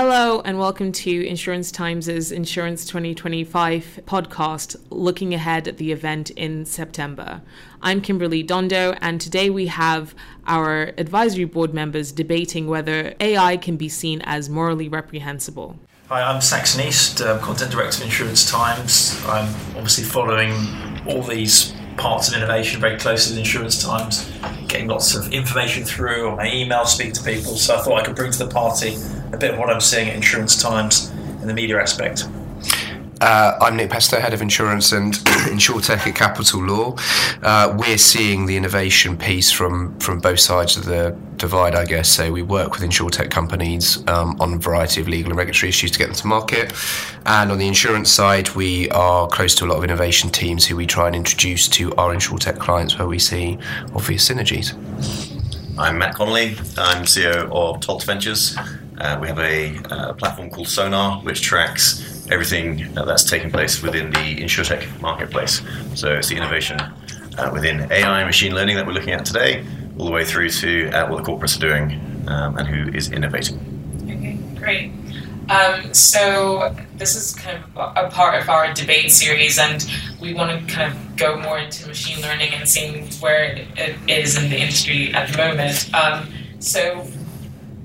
Hello and welcome to Insurance Times' Insurance 2025 podcast, looking ahead at the event in September. I'm Kimberly Dondo, and today we have our advisory board members debating whether AI can be seen as morally reprehensible. Hi, I'm Saxon East, uh, Content Director of Insurance Times. I'm obviously following all these parts of innovation very closely with Insurance Times, getting lots of information through on my email, speak to people. So I thought I could bring to the party a bit of what I'm seeing at Insurance Times in the media aspect. Uh, I'm Nick Pesto, Head of Insurance and InsurTech at Capital Law. Uh, we're seeing the innovation piece from, from both sides of the divide, I guess. So we work with InsurTech companies um, on a variety of legal and regulatory issues to get them to market. And on the insurance side, we are close to a lot of innovation teams who we try and introduce to our InsurTech clients where we see obvious synergies. I'm Matt Connolly. I'm CEO of Tolt Ventures. Uh, we have a uh, platform called Sonar, which tracks everything that's taking place within the insurtech marketplace. So it's the innovation uh, within AI and machine learning that we're looking at today, all the way through to uh, what the corporates are doing um, and who is innovating. Okay, great. Um, so this is kind of a part of our debate series, and we want to kind of go more into machine learning and seeing where it is in the industry at the moment. Um, so,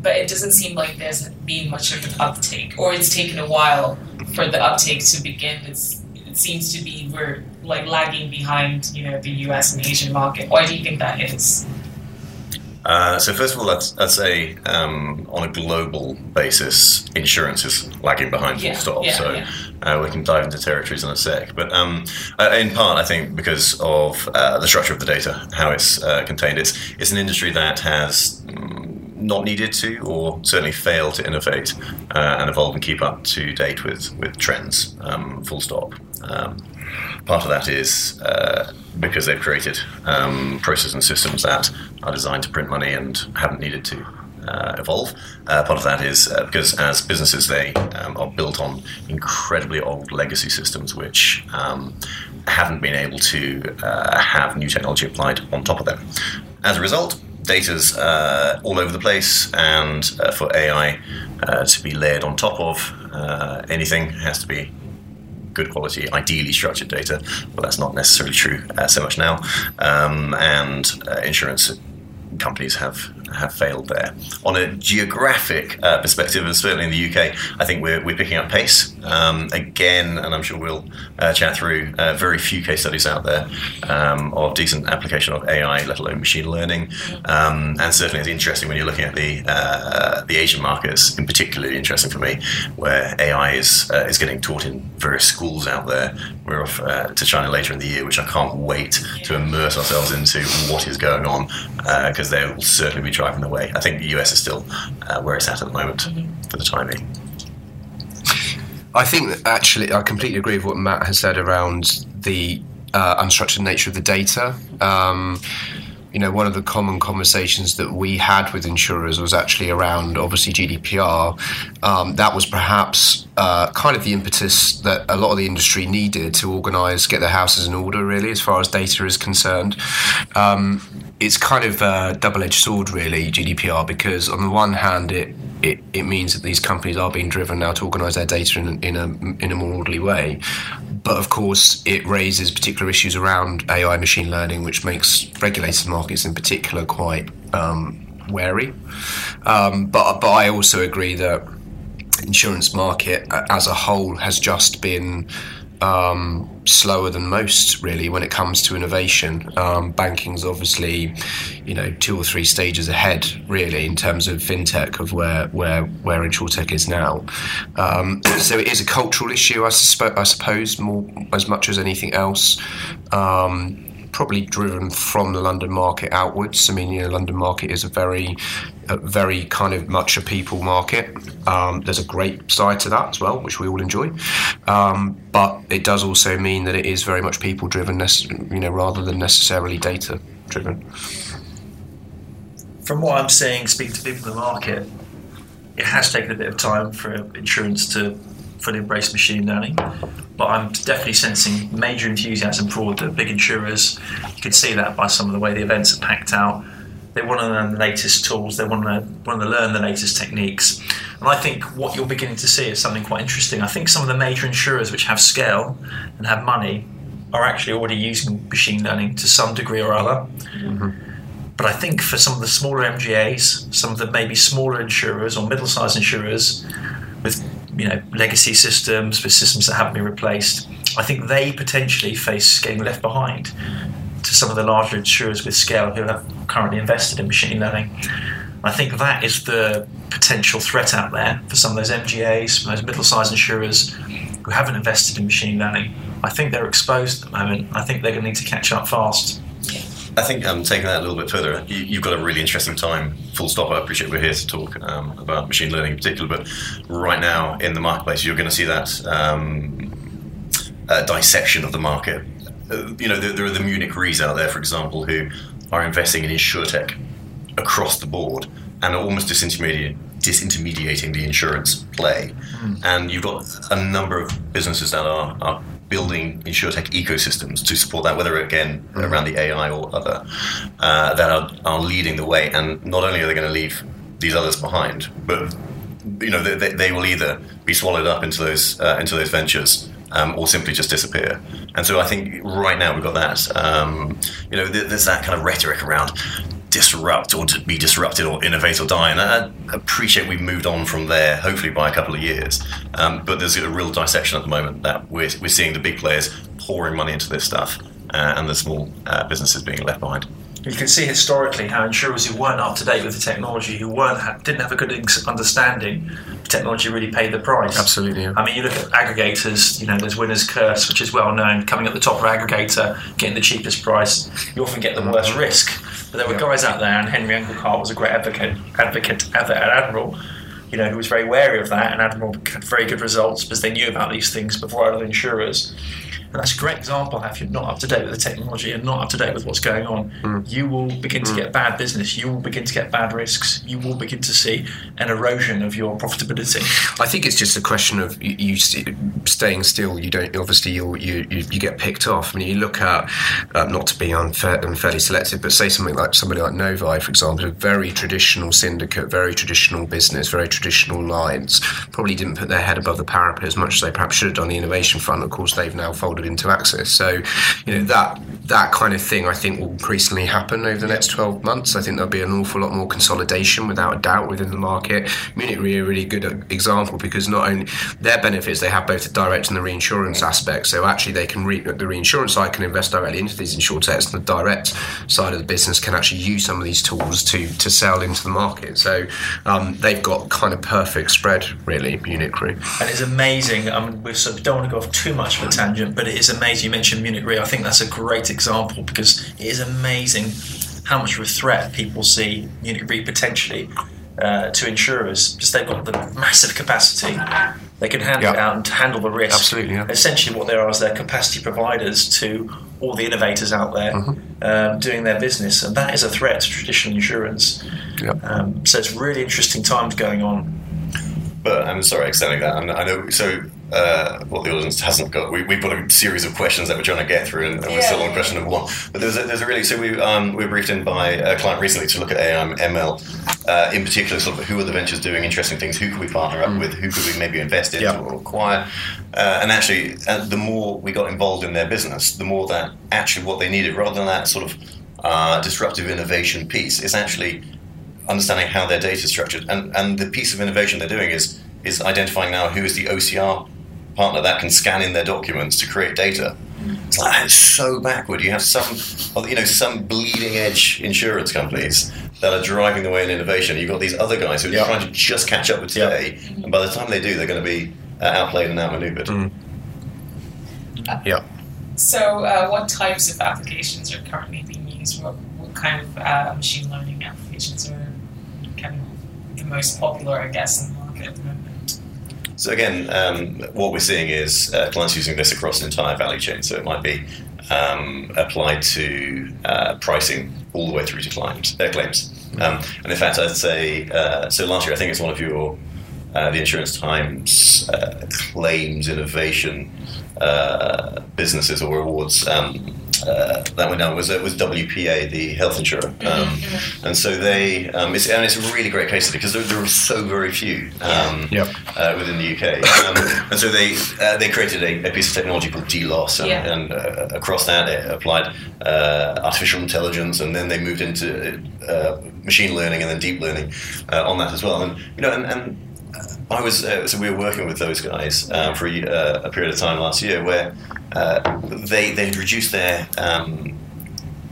but it doesn't seem like there's been much of an uptake, or it's taken a while for the uptake to begin. It's, it seems to be we're like lagging behind, you know, the U.S. and Asian market. Why do you think that is? Uh, so first of all, let's, let's say um, on a global basis, insurance is lagging behind full Yeah, stop. yeah, so yeah. Uh, we can dive into territories in a sec. But um, uh, in part, I think because of uh, the structure of the data, how it's uh, contained, it's it's an industry that has. mm, not needed to, or certainly fail to innovate uh, and evolve and keep up to date with with trends. Um, full stop. Um, part of that is uh, because they've created um, processes and systems that are designed to print money and haven't needed to uh, evolve. Uh, part of that is uh, because as businesses, they um, are built on incredibly old legacy systems which um, haven't been able to uh, have new technology applied on top of them. As a result, data's uh, all over the place, and uh, for AI uh, to be layered on top of uh, anything has to be good quality, ideally structured data. Well, that's not necessarily true uh, so much now, um, and uh, insurance companies have have failed there. On a geographic uh, perspective, and certainly in the UK, I think we're, we're picking up pace. Um, again, and I'm sure we'll uh, chat through uh, very few case studies out there um, of decent application of AI, let alone machine learning. Um, and certainly it's interesting when you're looking at the uh, the Asian markets, in particularly interesting for me, where AI is uh, is getting taught in various schools out there. We're off uh, to China later in the year, which I can't wait to immerse ourselves into what is going on because they will certainly be driving the way. I think the US is still uh, where it's at at the moment for the time being. I think that actually, I completely agree with what Matt has said around the uh, unstructured nature of the data. Um, you know, one of the common conversations that we had with insurers was actually around obviously GDPR. Um, that was perhaps uh, kind of the impetus that a lot of the industry needed to organise, get their houses in order, really, as far as data is concerned. Um, it's kind of a double edged sword, really, GDPR, because on the one hand, it it, it means that these companies are being driven now to organise their data in, in a in a more orderly way. But of course, it raises particular issues around AI machine learning, which makes regulated markets in particular quite um, wary. Um, but but I also agree that insurance market as a whole has just been um, slower than most, really, when it comes to innovation. Um, banking's obviously, you know, two or three stages ahead, really, in terms of fintech of where where where insurtech is now. Um, so it is a cultural issue, I, I suppose, more as much as anything else. Um, probably driven from the London market outwards. I mean, you know, London market is a very, a very kind of much a people market. Um, there's a great side to that as well, which we all enjoy. Um, but it does also mean that it is very much people driven, you know, rather than necessarily data driven. From what I'm seeing, speaking to people in the market, it has taken a bit of time for insurance to fully embrace machine learning. But I'm definitely sensing major enthusiasm for the big insurers. You can see that by some of the way the events are packed out. They want to learn the latest tools. They want to want to learn the latest techniques. And I think what you're beginning to see is something quite interesting. I think some of the major insurers which have scale and have money are actually already using machine learning to some degree or other. Mm-hmm. But I think for some of the smaller MGAs, some of the maybe smaller insurers or middle-sized insurers with you know legacy systems, with systems that haven't been replaced, I think they potentially face getting left behind to some of the larger insurers with scale who have currently invested in machine learning. I think that is the potential threat out there for some of those MGAs, those middle-sized insurers who haven't invested in machine learning. I think they're exposed at the moment. I think they're going to need to catch up fast. I think um, taking that a little bit further, you, you've got a really interesting time. Full stop. I appreciate we're here to talk um, about machine learning in particular, but right now in the marketplace, you're going to see that um, uh, dissection of the market. Uh, you know, there, there are the Munich Re's out there, for example, who are investing in insurtech across the board and are almost disintermediating, disintermediating the insurance play. And you've got a number of businesses that are, are building insurtech ecosystems to support that, whether again around the AI or other, uh, that are, are leading the way. And not only are they going to leave these others behind, but you know they, they, they will either be swallowed up into those uh, into those ventures. Um, or simply just disappear, and so I think right now we've got that. Um, you know, th- there's that kind of rhetoric around disrupt or to be disrupted or innovate or die. And I appreciate we've moved on from there, hopefully by a couple of years. Um, but there's a real dissection at the moment that we're, we're seeing the big players pouring money into this stuff uh, and the small uh, businesses being left behind. You can see historically how insurers who weren't up to date with the technology, who weren't didn't have a good understanding, of technology really paid the price. Absolutely, yeah. I mean, you look at aggregators. You know, there's winner's curse, which is well known. Coming at the top of aggregator, getting the cheapest price, you often get the worst risk. But there were guys out there, and Henry Engelhardt was a great advocate advocate at Admiral. You know, who was very wary of that, and Admiral had very good results because they knew about these things before other insurers. And that's a great example. If you're not up to date with the technology and not up to date with what's going on, you will begin to get bad business. You will begin to get bad risks. You will begin to see an erosion of your profitability. I think it's just a question of you, you staying still. You don't obviously you'll, you you you get picked off. I mean, you look at uh, not to be unfair, unfairly selective, but say something like somebody like Novae, for example, a very traditional syndicate, very traditional business, very traditional lines. Probably didn't put their head above the parapet as much as they perhaps should have done the innovation front. Of course, they've now folded into AXIS. So, you know that that kind of thing I think will increasingly happen over the next 12 months. I think there'll be an awful lot more consolidation without a doubt within the market. Munich Re are a really good example because not only their benefits, they have both the direct and the reinsurance aspect. So actually they can the reinsurance side can invest directly into these insurtechs and the direct side of the business can actually use some of these tools to to sell into the market. So um, they've got kind of perfect spread really, Munich Re. And it's amazing. I mean, we sort of don't want to go off too much of a tangent, but it is amazing. You mentioned Munich Re. I think that's a great example because it is amazing how much of a threat people see Munich Re potentially uh, to insurers because they've got the massive capacity. They can handle it out and handle the risk. Absolutely, yeah. Essentially, what they are is they're capacity providers to all the innovators out there Mm-hmm. um, doing their business, and that is a threat to traditional insurance. Yep. Um, so it's really interesting times going on. But I'm sorry, extending that. I'm, I know. So, uh, what the audience hasn't got, we, we've got a series of questions that we're trying to get through, and, and we're still on Yeah. question number one. But there's a, there's a really so we um, we were briefed in by a client recently to look at AI and ML, uh, in particular, sort of who are the ventures doing interesting things, who could we partner up with, who could we maybe invest in Yeah. or acquire, uh, and actually, uh, the more we got involved in their business, the more that actually what they needed, rather than that sort of uh, disruptive innovation piece, is actually understanding how their data is structured. And, and the piece of innovation they're doing is, is identifying now who is the OCR partner that can scan in their documents to create data. It's like, that is so backward. You have some, you know, some bleeding edge insurance companies that are driving the way in innovation. You've got these other guys who are Yeah. trying to just catch up with Yeah. today, and by the time they do, they're going to be uh, outplayed and outmaneuvered. Yeah. So, uh, what types of applications are currently being used? What, what kind of uh, machine learning applications are kind of the most popular, I guess, in the market at the moment? So again, um, what we're seeing is uh, clients using this across the entire value chain. So it might be um, applied to uh, pricing all the way through to claims. Uh, claims. Um, and in fact, I'd say uh, so. Last year, I think it's one of your uh, the Insurance Times uh, claims innovation businesses or awards. Uh, that went down was uh, was WPA, the health insurer, um, and so they um, it's, and it's a really great case study because there, there are so very few um, Yep. uh, within the UK, um, and so they uh, they created a, a piece of technology called DLOS, and, Yeah. and uh, across that it applied uh, artificial intelligence, and then they moved into uh, machine learning and then deep learning uh, on that as well, and you know and. and I was uh, so we were working with those guys uh, for a, uh, a period of time last year where uh, they they had reduced their um,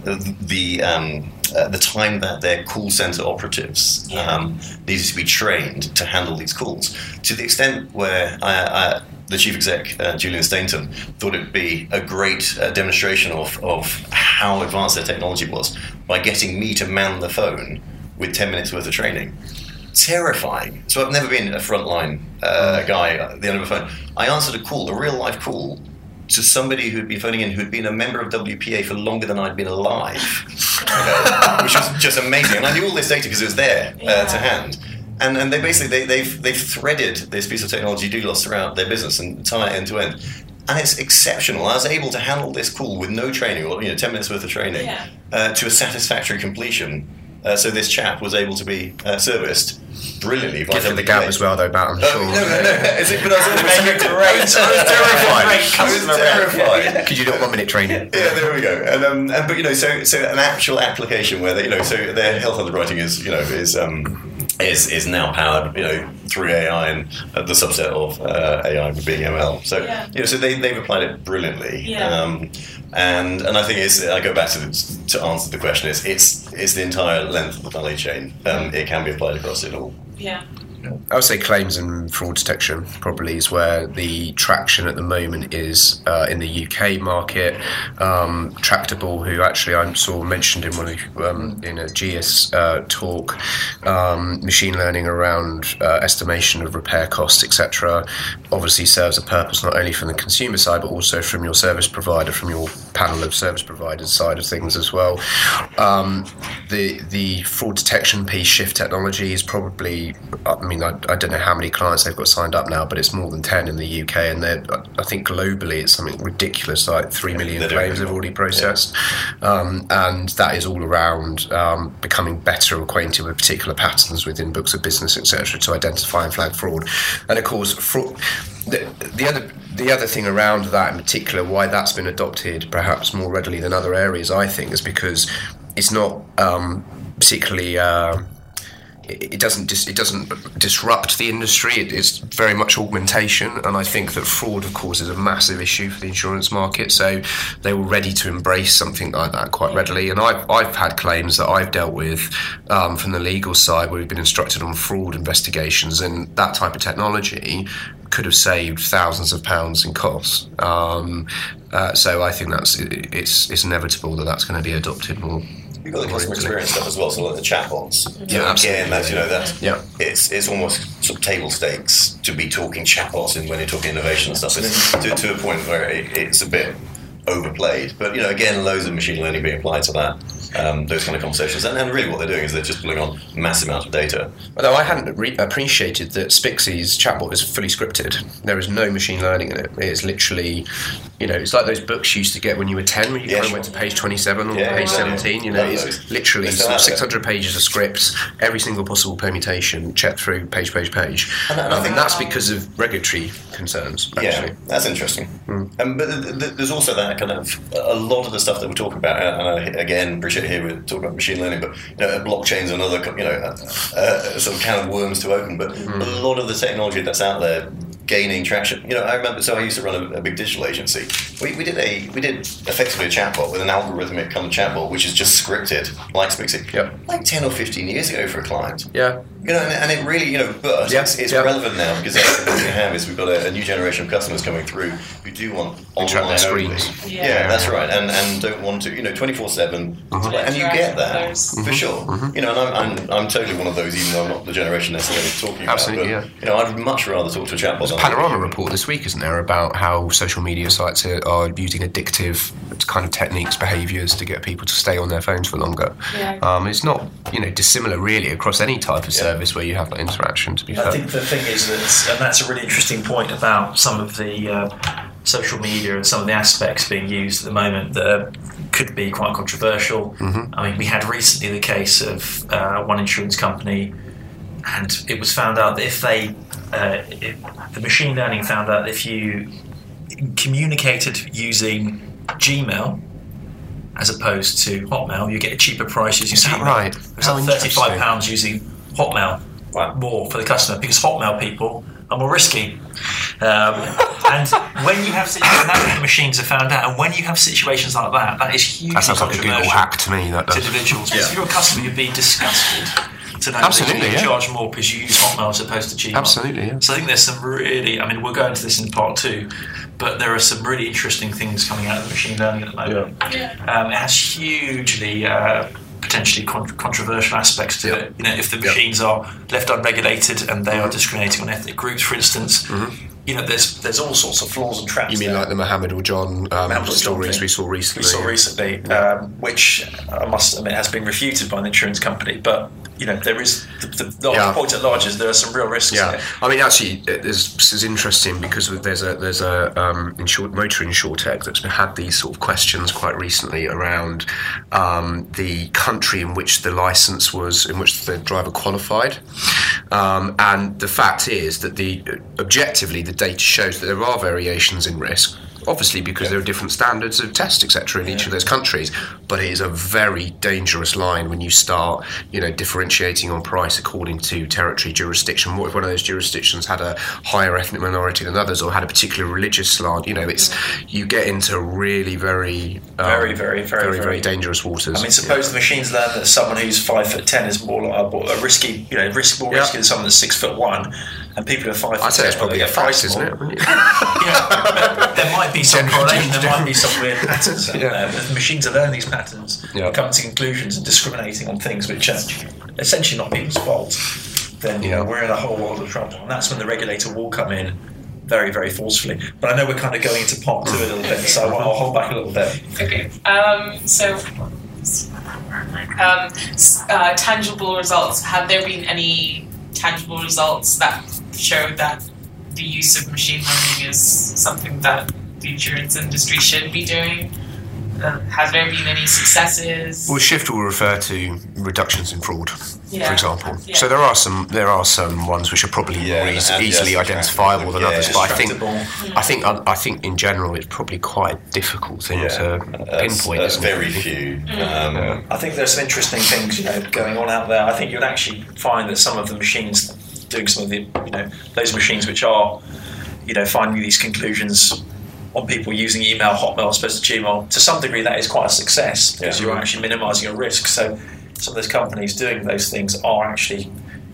the the, um, uh, the time that their call center operatives Yeah. um, needed to be trained to handle these calls to the extent where I, I, the chief exec uh, Julian Stainton thought it would be a great uh, demonstration of, of how advanced their technology was by getting me to man the phone with 10 minutes worth of training terrifying. So I've never been a frontline uh, guy at the end of a phone. I answered a call, a real life call, to somebody who'd been phoning in who'd been a member of WPA for longer than I'd been alive, okay, which was just amazing. And I knew all this data because it was there uh, to hand. And, and they basically they, they've they've threaded this piece of technology DDoS throughout their business and tie it end to end. And it's exceptional. I was able to handle this call with no training, or you know, ten minutes worth of training, Yeah. uh, to a satisfactory completion. Uh, so this chap was able to be uh, serviced brilliantly by Give it the WPA. gab as well, though, Matt. I'm Oh, sure. no, no, no. Is it, but I was, They a great- I was terrified. I was terrified. Could you do one minute training? Yeah, there we go. And, um, and but you know, so so an actual application where they, you know, so their health underwriting is you know is um, is is now powered you know through AI and uh, the subset of uh, AI being ML. So Yeah. you know, so they they've applied it brilliantly. Yeah. Um, and and I think it's I go back to the, to answer the question is it's it's the entire length of the value chain. Um, it can be applied across it all. Yeah. I would say claims and fraud detection probably is where the traction at the moment is uh, in the UK market. Um, Tractable, who actually I saw mentioned in one of um, in a GS uh, talk, um, machine learning around uh, estimation of repair costs, etc. Obviously serves a purpose not only from the consumer side but also from your service provider, from your panel of service providers side of things as well. Um, the the fraud detection piece, Shift Technology, is probably. I mean, I, I don't know how many clients they've got signed up now, but it's more than ten in the UK, and they're. I think globally it's something ridiculous, like three million they're claims they've already processed, um, and that is all around um, becoming better acquainted with particular patterns within books of business, etc., to identify and flag fraud. And of course, fraud. The, the other the other thing around that in particular, why that's been adopted perhaps more readily than other areas, I think, is because it's not um, particularly. Uh, it doesn't dis- it doesn't disrupt the industry. It is very much augmentation, and I think that fraud, of course, is a massive issue for the insurance market. So they were ready to embrace something like that quite readily. And I've I've had claims that I've dealt with um, from the legal side where we've been instructed on fraud investigations, and that type of technology could have saved thousands of pounds in costs. Um, uh, so I think that's it, it's it's inevitable that that's going to be adopted more. You've got the customer experience stuff as well, so like the chatbots. Yeah, so absolutely. again, that's you know that's Yeah. it's it's almost sort of table stakes to be talking chatbots and when you're talking innovation and stuff. It's to, to a point where it, it's a bit overplayed. But you know, again, loads of machine learning being applied to that. Um, those kind of conversations, and, and really what they're doing is they're just pulling on massive amounts of data. Although I hadn't re- appreciated that Spixii's chatbot is fully scripted. There is no machine learning in it. It is literally, you know, it's like those books you used to get when you were 10, when you Yeah, kind of sure. went to page 27 or Yeah, page exactly. 17. You know, it's literally sort of out there. 600 pages of scripts, every single possible permutation, check through page, page, page. And I- and I I think that's because of regulatory concerns, actually. Yeah, that's interesting. Hmm. Um, but th- th- there's also that kind of a lot of the stuff that we're talking about. And again, appreciate here we're talking about machine learning, but you know, blockchain's another you know uh, uh, sort of can of worms to open. But Hmm. a lot of the technology that's out there gaining traction. You know, I remember. So I used to run a, a big digital agency. We, we did a we did effectively a chatbot with an algorithmic kind of chatbot, which is just scripted like Spixii. Yep. Like ten or fifteen years ago for a client. Yeah. You know, and, and it really, you know, but Yeah, it's, it's yeah. relevant now because that's what we have is we've got a, a new generation of customers coming through who do want track online their only. screens. Yeah. Yeah. that's right, and and don't want to, you know, twenty four seven, Uh-huh. and you get that Those- Mm-hmm. for sure. You know, and I'm, I'm I'm totally one of those, even though I'm not the generation necessarily talking about. Absolutely, but, yeah. You know, I'd much rather talk to a chatbot. than- Panorama report this week, isn't there, about how social media sites are, are using addictive kind of techniques, behaviours to get people to stay on their phones for longer. Yeah. Um, it's not, you know, dissimilar really across any type of service where you have that interaction. To be I fair, think the thing is that, and that's a really interesting point about some of the uh, social media and some of the aspects being used at the moment that could be quite controversial. I mean, we had recently the case of uh, one insurance company, and it was found out that if they, uh, if the machine learning found out if you communicated using Gmail as opposed to Hotmail, you get a cheaper price using Is that Gmail. right? It's How like thirty-five pounds using Hotmail more for the customer because Hotmail people are more risky. Um, and when you have situations, that's what the machines have found out. And when you have situations like that, that is hugely That sounds like a Google hack to me. That to does. individuals. Yeah. If you're a customer, you'd be disgusted to know Absolutely, that you yeah. charge more because you use Hotmail as opposed to Gmail. Absolutely, yeah. So I think there's some really, I mean, we'll go into this in part two, but there are some really interesting things coming out of machine learning at the moment. Um, it has hugely uh, potentially con- controversial aspects to Yeah. it. You know, if the Yeah. machines are left unregulated and they are discriminating on ethnic groups, for instance, you know, there's there's all sorts of flaws and traps. You mean there like the Mohammed or John um, Mohammed or John stories we saw recently? we saw recently, um, which I must admit has been refuted by an insurance company. But you know, there is the, the, Yeah. point at large is there are some real risks. Yeah, there. I mean, actually, it- this is interesting because there's a there's a um, insure, motor insurtech that's had these sort of questions quite recently around um, the country in which the license was, in which the driver qualified, um, and the fact is that the objectively the data shows that there are variations in risk. Obviously, because there are different standards of test, etc., in each of those countries, but it is a very dangerous line when you start, you know, differentiating on price according to territory, jurisdiction. What if one of those jurisdictions had a higher ethnic minority than others, or had a particular religious slant? You know, it's you get into really very, um, Very, very, very, very, very dangerous waters. I mean, suppose the machines learn that someone who's five foot ten is more like a, a risky, you know, risk more Yeah. risky than someone that's six foot one, and people who are five. I'd say it's probably a they get fact, priced isn't it? Yeah, there might be some correlation. There might be some weird patterns. out Yeah. there. If the machines are learning these patterns, Yeah. and coming to conclusions and discriminating on things which are essentially not people's fault. Then Yeah. we're in a whole world of trouble, and that's when the regulator will come in. Very, very forcefully. But I know we're kind of going into part two a little bit, so I'll, I'll hold back a little bit. Okay. Um, so, um, uh, tangible results. Have there been any tangible results that show that the use of machine learning is something that the insurance industry should be doing? Uh, has there been any successes? Well, Shift will refer to reductions in fraud, Yeah. for example. Yeah. So there are some there are some ones which are probably Yeah, more eas- and easily yes, identifiable than yeah, others. But I think Distractible. I think I think in general it's probably quite a difficult thing to That's- pinpoint. that's isn't it? very few. Um, Yeah. I think there's some interesting things, you know, going on out there. I think you'll actually find that some of the machines doing some of the, you know, those machines which are, you know, finding these conclusions on people using email, Hotmail as opposed to Gmail. To some degree, that is quite a success because Yeah. you're actually minimising your risk. So some of those companies doing those things are actually,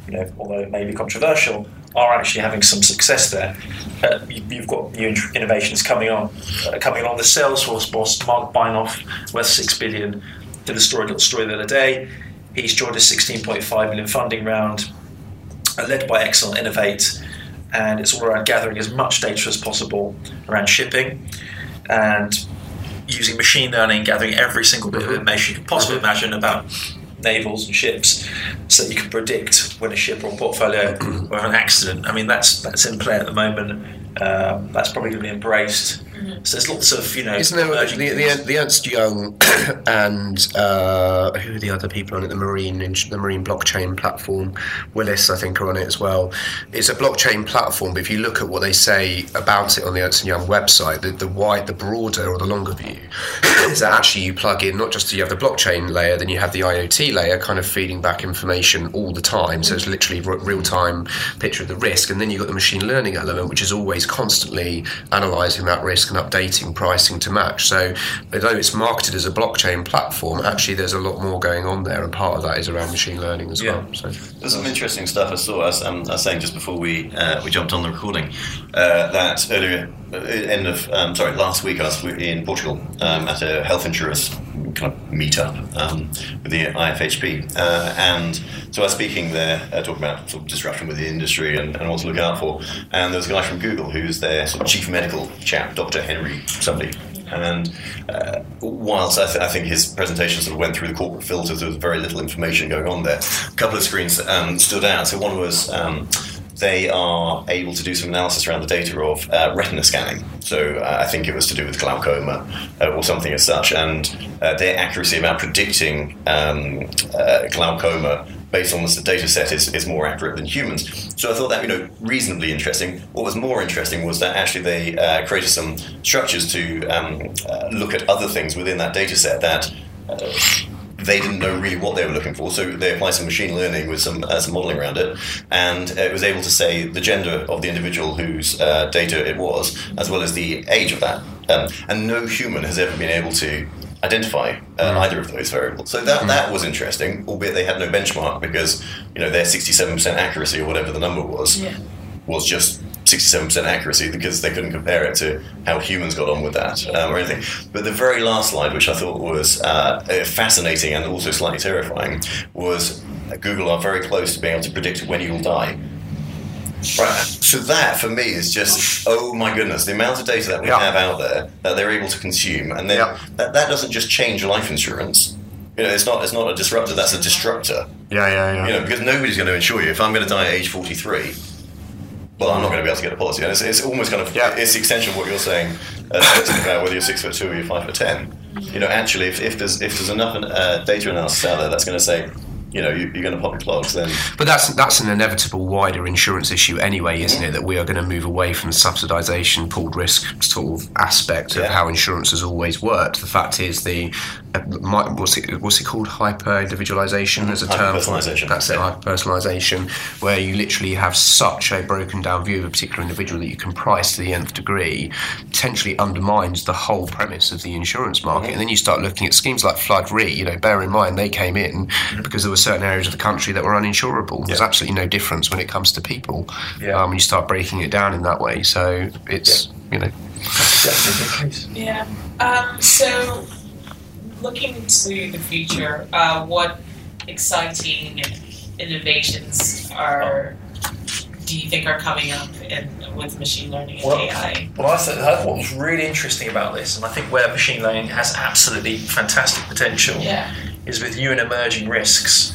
you know, although it may be controversial, are actually having some success there. Uh, you, you've got new innovations coming on, uh, coming on. The Salesforce boss, Marc Benioff, worth six billion, did a story, little story the other day. He's joined a 16.5 million funding round, uh, led by XL Innovate, and it's all around gathering as much data as possible around shipping and using machine learning, gathering every single bit of mm-hmm. information you could possibly mm-hmm. imagine about navals and ships, so that you can predict when a ship or a portfolio mm-hmm. or an accident. I mean, that's that's in play at the moment. Um, that's probably going to be embraced. So there's lots of you know. Isn't there the, the, the Ernst Young and uh, who are the other people on it? The marine the marine blockchain platform, Willis, I think, are on it as well. It's a blockchain platform, but if you look at what they say about it on the Ernst Young website, the, the wide, the broader or the longer view is that actually you plug in not just you have the blockchain layer, then you have the IoT layer, kind of feeding back information all the time. So it's literally real time picture of the risk, and then you've got the machine learning element, which is always constantly analysing that risk and updating pricing to match. So, although it's marketed as a blockchain platform, actually there's a lot more going on there, and part of that is around machine learning as Yeah. well. So, There's some interesting stuff I saw. I was, um, I was saying just before we uh, we jumped on the recording uh, that earlier, uh, end of um, sorry, last week I was in Portugal um, at a health insurance kind of meetup um, with the IFHP, uh, and so I was speaking there, uh, talking about sort of disruption with the industry and, and what to look out for. And there was a guy from Google who's their sort of chief medical chap, Dr. Henry somebody. And uh, whilst I, th- I think his presentation sort of went through the corporate filters, there was very little information going on there. A couple of screens um, stood out. So one was um, they are able to do some analysis around the data of uh, retina scanning. So uh, I think it was to do with glaucoma uh, or something as such, and uh, their accuracy about predicting um, uh, glaucoma based on the data set is, is more accurate than humans. So I thought that you know reasonably interesting. What was more interesting was that actually they uh, created some structures to um, look at other things within that data set that. They didn't know really what they were looking for, so they applied some machine learning with some, uh, some modeling around it, and it was able to say the gender of the individual whose uh, data it was, as well as the age of that. Um, and no human has ever been able to identify uh, Mm. either of those variables. So that that was interesting, albeit they had no benchmark because you know their sixty-seven percent accuracy or whatever the number was Yeah. was just sixty-seven percent accuracy because they couldn't compare it to how humans got on with that um, or anything. But the very last slide, which I thought was uh, uh, fascinating and also slightly terrifying, was Google are very close to being able to predict when you'll die. Right. So that for me is just oh my goodness, the amount of data that we Yeah. have out there that they're able to consume, and then Yeah. that, that doesn't just change life insurance. You know, it's not it's not a disruptor, that's a destructor. Yeah, yeah, yeah. You know, because nobody's going to insure you. If I'm going to die at age 43, well, I'm not going to be able to get a policy. And it's, it's almost kind of Yeah. it's the extension of what you're saying uh, about whether you're six foot two or you're five foot ten. You know, actually, if, if there's if there's enough uh, data analysis out there that's going to say, you know, you, you're going to pop your clogs, then But that's that's an inevitable wider insurance issue anyway, isn't it? That we are going to move away from the subsidisation, pooled risk sort of aspect of Yeah. how insurance has always worked. The fact is, the uh, mi- what's it what's it called? Hyper individualisation as a term. for it. That's it. Hyper personalisation, where you literally have such a broken down view of a particular individual that you can price to the nth degree, potentially undermines the whole premise of the insurance market. And then you start looking at schemes like Flood Re. You know, bear in mind they came in because there were certain areas of the country that were uninsurable. There's Yeah. absolutely no difference when it comes to people. Yeah. Um, when you start breaking it down in that way, so it's you know. Definitely the case. Yeah. Um, so, looking to the future, uh, what exciting innovations are do you think are coming up in, with machine learning and Well, AI? Well, I think that what was really interesting about this, and I think where machine learning has absolutely fantastic potential, Yeah. is with new and emerging risks,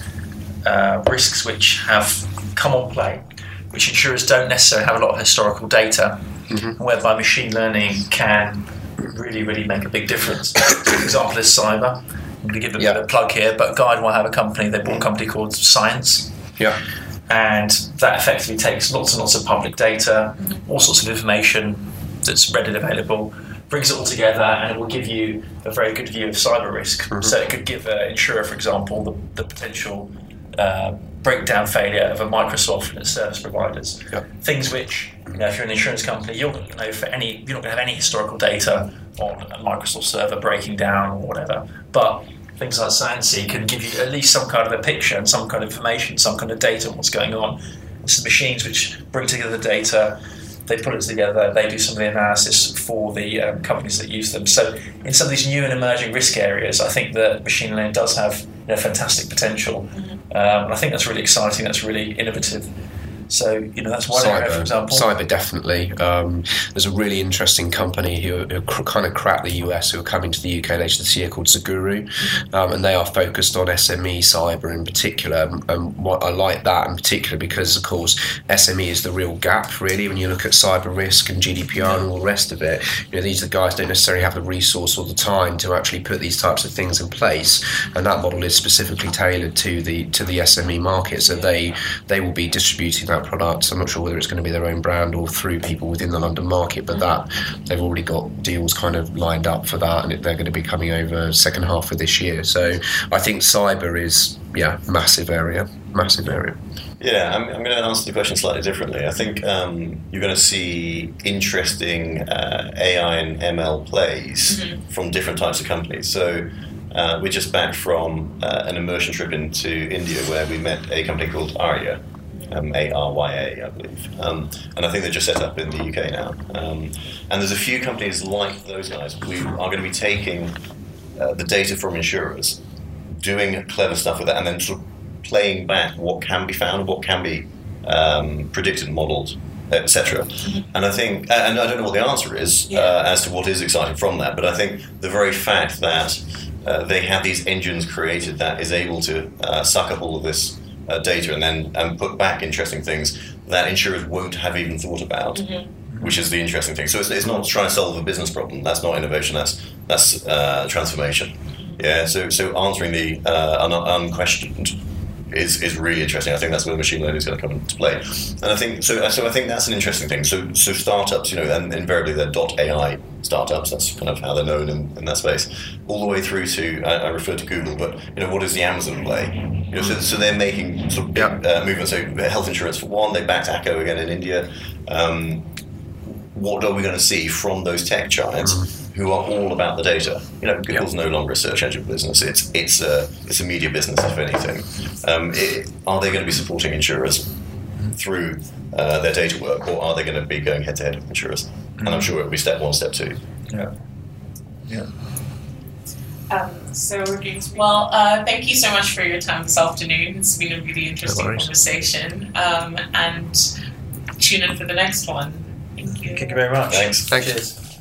uh, risks which have come on play, which insurers don't necessarily have a lot of historical data, mm-hmm. whereby machine learning can really, really make a big difference. For example, is cyber. I'm going to give a Yeah. bit of a plug here, but Guidewire have a company, they bought a mm. company called Cyence, Yeah. and that effectively takes lots and lots of public data, all sorts of information that's readily available, brings it all together, and it will give you a very good view of cyber risk. Mm-hmm. So it could give an insurer, for example, the, the potential uh, breakdown failure of a Microsoft and its service providers. Things which, you know, if you're an insurance company, you're not going to know for any, you're not going to have any historical data on a Microsoft server breaking down or whatever. But things like Cyence can give you at least some kind of a picture and some kind of information, some kind of data on what's going on. It's the machines which bring together the data, they put it together, they do some of the analysis for the um, companies that use them. So, in some of these new and emerging risk areas, I think that machine learning does have you know, fantastic potential. Um, and I think that's really exciting, that's really innovative. So, you know, that's one area, for Cyber, example. cyber definitely. Um, there's a really interesting company who, who cr- kind of cracked the US who are coming to the UK later this year called Zeguro, Mm-hmm. um, and they are focused on SME cyber in particular. And- And what I like that in particular because, of course, SME is the real gap really when you look at cyber risk and GDPR and all the rest of it. You know, these are the guys don't necessarily have the resource or the time to actually put these types of things in place, and that model is specifically tailored to the to the SME market. So they they will be distributing that product. I'm not sure whether it's going to be their own brand or through people within the London market, but that they've already got deals kind of lined up for that, and they're going to be coming over second half of this year. So I think cyber is yeah massive area, massive area. Yeah, I'm, I'm going to answer the question slightly differently. I think um, you're going to see interesting uh, AI and ML plays from different types of companies. So uh, we're just back from uh, an immersion trip into India where we met a company called Arya. Um, A-R-Y-A, I believe, um, and I think they're just set up in the UK now. Um, and there's a few companies like those guys who are going to be taking uh, the data from insurers, doing clever stuff with that, and then sort of playing back what can be found, what can be um, predicted, modelled, etc. And I think, and I don't know what the answer is Yeah. uh, as to what is exciting from that, but I think the very fact that uh, they have these engines created that is able to uh, suck up all of this uh, data and then and put back interesting things that insurers won't have even thought about. Mhm. Which is the interesting thing. So it's, it's not trying to solve a business problem. That's not innovation. That's that's uh, transformation. Yeah. So so answering the uh, un- unquestioned is, is really interesting. I think that's where machine learning is going to come into play. And I think so. So I think that's an interesting thing. So so startups, you know, and invariably they're .ai startups. That's kind of how they're known in, in that space. All the way through to I, I refer to Google, but you know, what is the Amazon play? You know, so, so they're making sort of big uh, movements. So health insurance for one, they backed Acko again in India. Um, what are we going to see from those tech giants? Who are all about the data? You know, Google's no longer a search engine business. It's it's a it's a media business, if anything. Um, it, are they going to be supporting insurers through uh, their data work, or are they going to be going head to head with insurers? And I'm sure it'll be step one, step two. Yeah. Yeah. Um, so we're going to well, uh, thank you so much for your time this afternoon. It's been a really interesting worries. conversation. Um, and tune in for the next one. Thank you. Thank you very much. Thanks. Thanks. Cheers.